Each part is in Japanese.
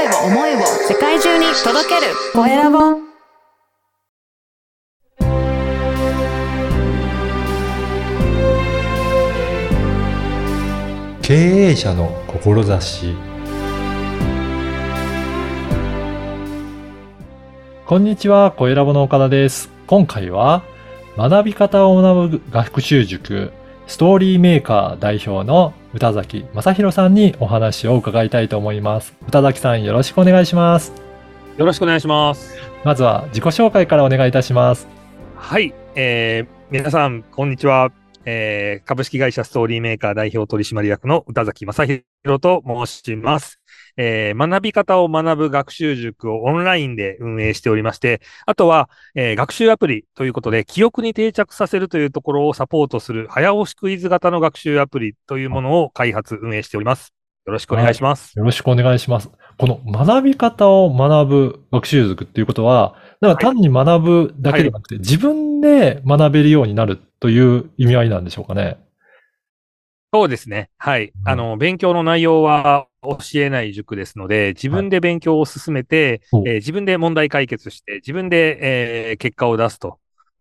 声を思いを世界中に届ける。コエラボ。経営者の志。こんにちは、小ラボの岡田です。今回は、学び方を学ぶ学習塾、ストーリーメーカー代表の宇多崎正宏さんにお話を伺いたいと思います。宇多崎さん、よろしくお願いします。よろしくお願いします。まずは自己紹介からお願いいたします。はい、えー、皆さん、こんにちは。えー、株式会社ストーリーメーカー代表取締役の宇多崎正宏と申します。えー、学び方を学ぶ学習塾をオンラインで運営しておりまして、あとは、えー学習アプリということで、記憶に定着させるというところをサポートする早押しクイズ型の学習アプリというものを開発、運営しております。よろしくお願いします。よろしくお願いします。この学び方を学ぶ学習塾っていうことは、なんか単に学ぶだけでなくて、自分で学べるようになるという意味合いなんでしょうかね。そうですね。はい。うんあの、勉強の内容は教えない塾ですので、自分で勉強を進めて、はいえー自分で問題解決して、自分で、えー結果を出すと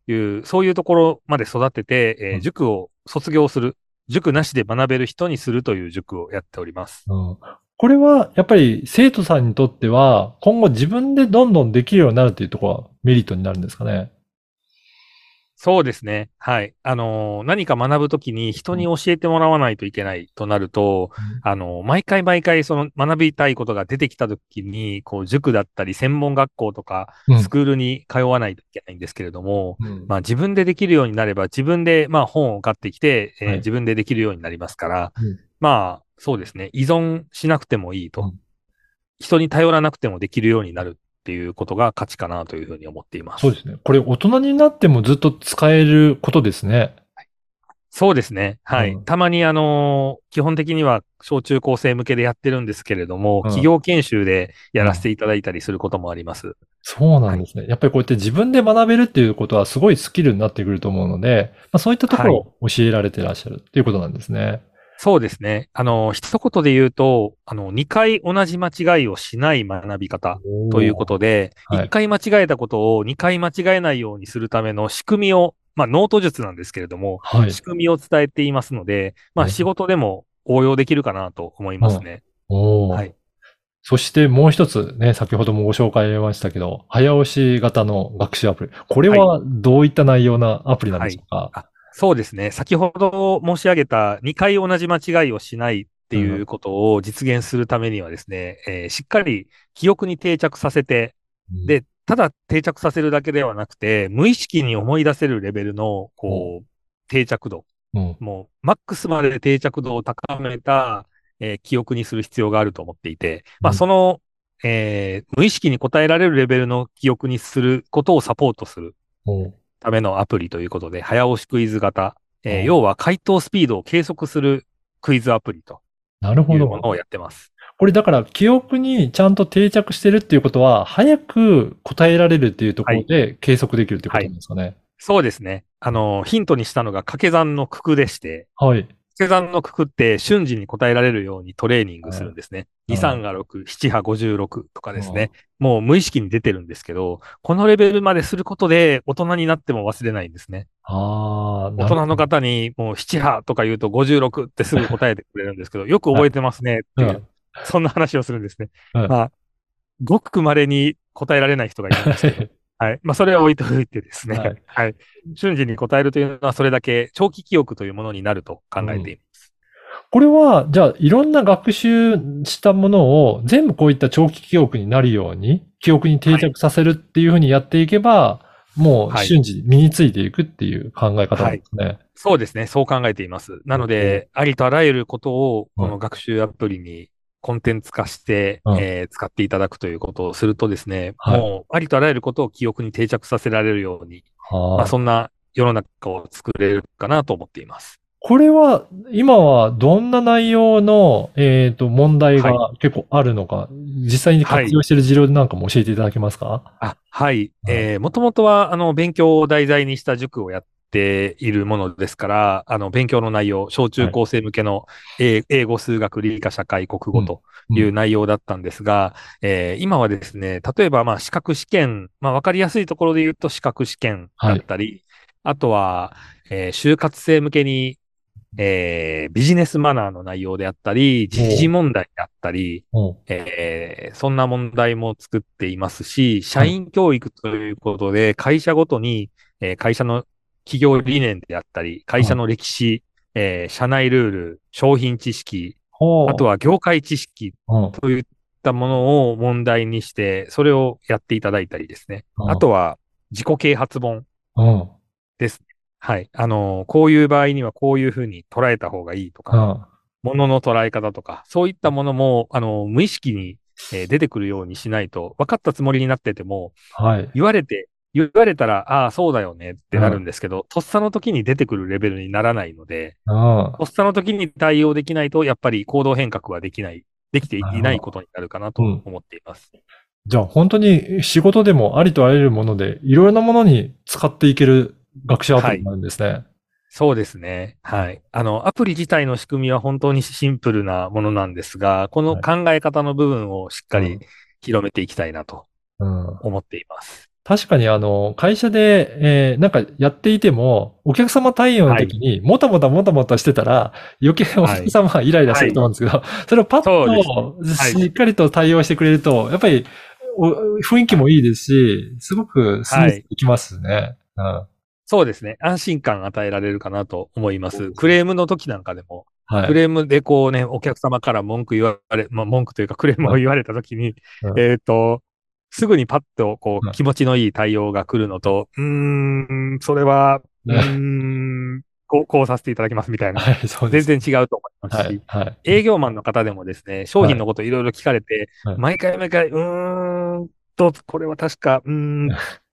いう、そういうところまで育てて、えーうん塾を卒業する、塾なしで学べる人にするという塾をやっております。うんこれはやっぱり生徒さんにとっては、今後自分でどんどんできるようになるというところはメリットになるんですかね？そうですね。はい。あのー何か学ぶときに人に教えてもらわないといけないとなると、あの、毎回毎回その学びたいことが出てきたときに、こう、塾だったり専門学校とか、うん。スクールに通わないといけないんですけれども、うん。まあ自分でできるようになれば自分でまあ本を買ってきて、えーはい。自分でできるようになりますから、うん。まあそうですね、依存しなくてもいいと、うん。人に頼らなくてもできるようになるっていうことが価値かなというふうに思っています。そうですね。これ大人になってもずっと使えることですね。そうですね。はい。うんたまにあのー基本的には小中高生向けでやってるんですけれども、うん企業研修でやらせていただいたりすることもあります。そうなんですね。やっぱりこうやって自分で学べるっていうことはすごいスキルになってくると思うので、まあ、そういったところを教えられてらっしゃるっていうことなんですね。そうですね。あのー一言で言うと、あの、2回同じ間違いをしない学び方ということで、はい1回間違えたことを2回間違えないようにするための仕組みを、まあ、ノート術なんですけれども、はい。仕組みを伝えていますので、まあ、うん仕事でも応用できるかなと思いますね。はい。そしてもう一つね、先ほどもご紹介ありましたけど、早押し型の学習アプリ。これはどういった内容なアプリなんでしょうか、そうですね。先ほど申し上げた2回同じ間違いをしないっていうことを実現するためにはですね、えーしっかり記憶に定着させて、うん。で、ただ定着させるだけではなくて、無意識に思い出せるレベルの、こう、定着度。うん。もう、マックスまで定着度を高めた、えー記憶にする必要があると思っていて、まあ、うん。その、えー無意識に応えられるレベルの記憶にすることをサポートするためのアプリということで、早押しクイズ型、えーうん要は回答スピードを計測するクイズアプリとなるほど。いうものをやってます。これだから記憶にちゃんと定着してるっていうことは、早く答えられるっていうところで計測できるってことなんですかね。そうですね。あの、ヒントにしたのが掛け算の九九でして、はい。掛け算の九九って瞬時に答えられるようにトレーニングするんですね。うん2、3が6、7波56とかですね。もう無意識に出てるんですけど、このレベルまですることで大人になっても忘れないんですね。ああ、大人の方にもう7波とか言うと56ってすぐ答えてくれるんですけど、よく覚えてますねっていう、うんそんな話をするんですね。うんまあ、ごく稀に答えられない人がいるんですけど、はい。まあ、それは置いといてですね。ははいい。瞬時に答えるというのは、それだけ長期記憶というものになると考えています。これは、じゃあ、いろんな学習したものを全部こういった長期記憶になるように、記憶に定着させるっていうふうにやっていけば、もうはい瞬時に身についていくっていう考え方ですね。そうですね。そう考えています。なので、ありとあらゆることを、うんこの学習アプリにコンテンツ化して、うん。えー使っていただくということをするとですね、はい。もう、ありとあらゆることを記憶に定着させられるように、はあ。まあ、そんな世の中を作れるかなと思っています。これは、今はどんな内容の、えっ、と、問題が結構あるのか、実際に活用している事例なんかも教えていただけますか、あ、はい。えー、もともとは、あの、勉強を題材にした塾をやっっているものですから、あの、勉強の内容、小中高生向けの英英語、数学、理科、社会、国語という内容だったんですが、えー今はですね、例えば、まあ、資格試験、まあ、わかりやすいところで言うと資格試験だったり、あとは、えー就活生向けに、えービジネスマナーの内容であったり、時事問題であったり、えーそんな問題も作っていますし、社員教育ということで、会社ごとに、えー会社の企業理念であったり、会社の歴史、えー社内ルール、商品知識、あとは業界知識うんといったものを問題にして、それをやっていただいたりですね。うんあとは、自己啓発本うん。ですね。はい。あのーこういう場合にはこういうふうに捉えた方がいいとか、うん。ものの捉え方とか、そういったものも、あの、無意識に、えー出てくるようにしないと、分かったつもりになってても、はい。言われて、言われたら、ああ、そうだよねってなるんですけど、とっさの時に出てくるレベルにならないので、うん。とっさの時に対応できないと、やっぱり行動変革はできない、できていないことになるかなとうん思っています。じゃあ本当に仕事でもありとあらゆるもので、いろいろなものに使っていける学習アプリになるんですね。そうですね。はい。あの、アプリ自体の仕組みは本当にシンプルなものなんですが、この考え方の部分をしっかりうん広めていきたいなとうん。思っています。確かにあの、会社で、えーなんかやっていても、お客様対応の時に、もたもたもたもたしてたら、余計お客様はイライラすると思うんですけど、それをパッとしっかりと対応してくれると、やっぱりお雰囲気もいいですし、すごくスムーズにいきますね。うん。そうですね。安心感与えられるかなと思います。クレームの時なんかでも、はい。クレームでこうね、お客様から文句言われ、まあ、文句というかクレームを言われた時に、うんえっ、と、すぐにパッとこう気持ちのいい対応が来るのと、うーん、それは、うん、こう、こうさせていただきますみたいな。全然違うと思いますし、はい。はい。営業マンの方でもですね、商品のこといろいろ聞かれて、はい毎回毎回、うーんと、これは確か、うーん、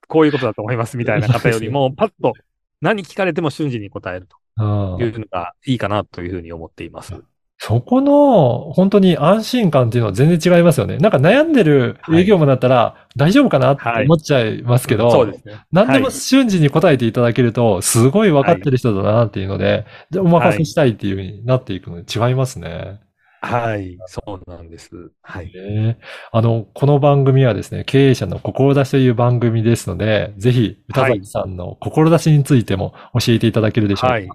こういうことだと思いますみたいな方よりも、パッと何聞かれても瞬時に答えるうんというのがいいかなというふうに思っています。そこの、本当に安心感っていうのは全然違いますよね。なんか悩んでる営業マンだったら大丈夫かなって思っちゃいますけど、そうですね。何でもはい瞬時に答えていただけると、すごい分かってる人だなっていうので、でお任せしたいっていう風になっていくので違いますね。はい、そうなんです。はい。ねあの、この番組はですね、経営者の志という番組ですので、ぜひ、歌崎さんの志についても教えていただけるでしょうか。はい。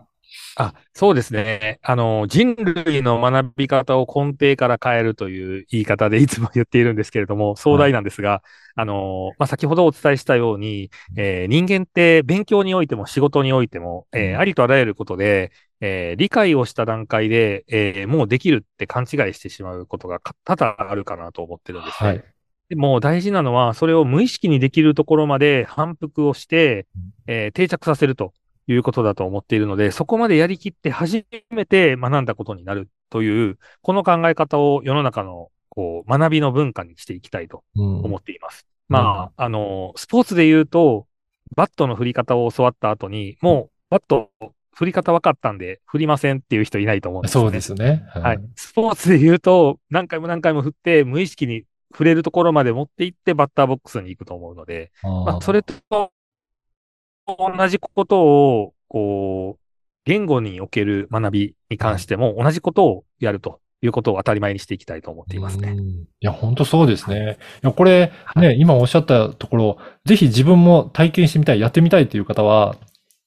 あ、そうですね。あの、人類の学び方を根底から変えるという言い方でいつも言っているんですけれども、壮大なんですが、あの、まあ、先ほどお伝えしたように、えー人間って勉強においても仕事においても、えーうんありとあらゆることで、えー理解をした段階で、えーもうできるって勘違いしてしまうことがか多々あるかなと思ってるんですね。はい。でも大事なのは、それを無意識にできるところまで反復をして、えー定着させるということだと思っているので、そこまでやりきって初めて学んだことになるという、この考え方を世の中のこう学びの文化にしていきたいとうん思っています。まあ、あの、スポーツで言うと、バットの振り方を教わった後に、もうバット振り方分かったんで振りませんっていう人いないと思うんですよね。そうですね。はい。スポーツで言うと、何回も何回も振って、無意識に触れるところまで持っていって、バッターボックスに行くと思うので、あーまあ、それと同じことを、こう、言語における学びに関しても、同じことをやるということを当たり前にしていきたいと思っていますね。うんいや、本当そうですね。いや、これはね、今おっしゃったところ、ぜひ自分も体験してみたい、やってみたいという方は、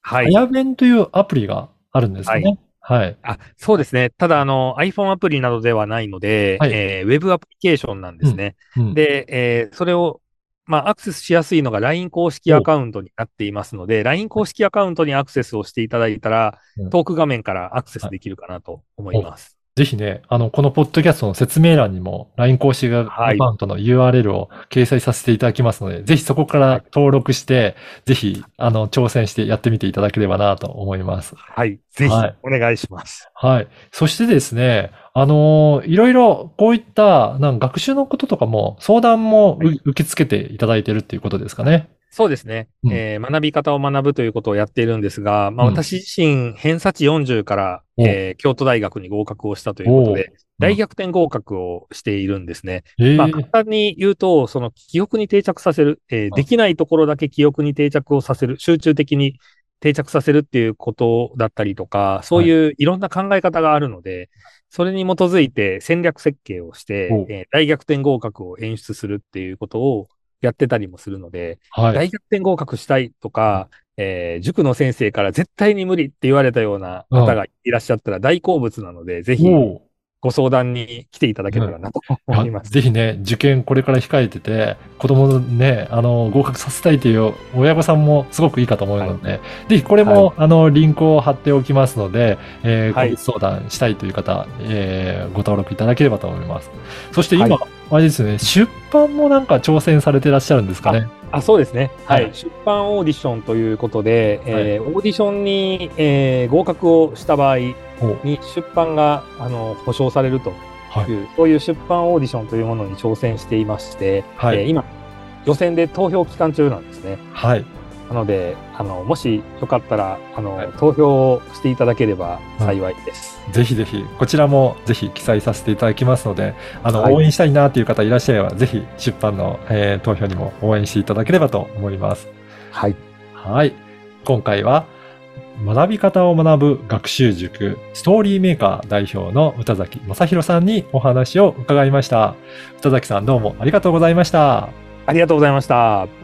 はい。早弁というアプリがあるんですね。はい。あ、そうですね。ただ、あの、iPhone アプリなどではないので、はいえーウェブアプリケーションなんですね。うんで、えーそれを、まあ、アクセスしやすいのが LINE 公式アカウントになっていますので、LINE 公式アカウントにアクセスをしていただいたらうん、トーク画面からアクセスできるかなと思います。ぜひね、あの、このポッドキャストの説明欄にも LINE 公式アカはいウントの URL を掲載させていただきますので、ぜひそこから登録して、ぜひ、あの、挑戦してやってみていただければなと思います。はい。ぜひ、はいお願いします。はい。そしてですね、あのーいろいろこういった、なん学習のこととかも、相談もうはい受け付けていただいてるっていうことですかね。そうですね、うん。えー学び方を学ぶということをやっているんですが、まあ、うん。私自身、偏差値40から、おえー京都大学に合格をしたということで、大逆転合格をしているんですね。ええまあ、簡単に言うと、その記憶に定着させる、えーい。できないところだけ記憶に定着をさせる、集中的に定着させるっていうことだったりとか、そういうい。ろんな考え方があるので、それに基づいて戦略設計をしてお、えー大逆転合格を演出するっていうことをやってたりもするので、はい。大逆転合格したいとか、えー塾の先生から絶対に無理って言われたような方がいらっしゃったら大好物なので、ぜひご相談に来ていただければなと 思います。ぜひね、受験これから控えてて、子供のね、あの、合格させたいという親御さんもすごくいいかと思うので、ぜひこれも、あの、リンクを貼っておきますので、えー、はい個別相談したいという方、えー、ご登録いただければと思います。そして今、はあれですね、出版もなんか挑戦されてらっしゃるんですかね？あ、そうですね。ははいい。出版オーディションということで、えーオーディションに、えー合格をした場合おに出版が、あの、保証されるとはい。いう、そういう出版オーディションというものに挑戦していまして、はいえー今、予選で投票期間中なんですね。はい。なので、あの、もしよかったら、あの、はい投票をしていただければ幸いです。ぜひぜひ、こちらもぜひ記載させていただきますので、あの、はい応援したいなという方いらっしゃれば、ぜひ出版の、えー投票にも応援していただければと思います。はい。はい。今回は、学び方を学ぶ学習塾、ストーリーメーカー代表の宇多崎正宏さんにお話を伺いました。宇多崎さんどうもありがとうございました。ありがとうございました。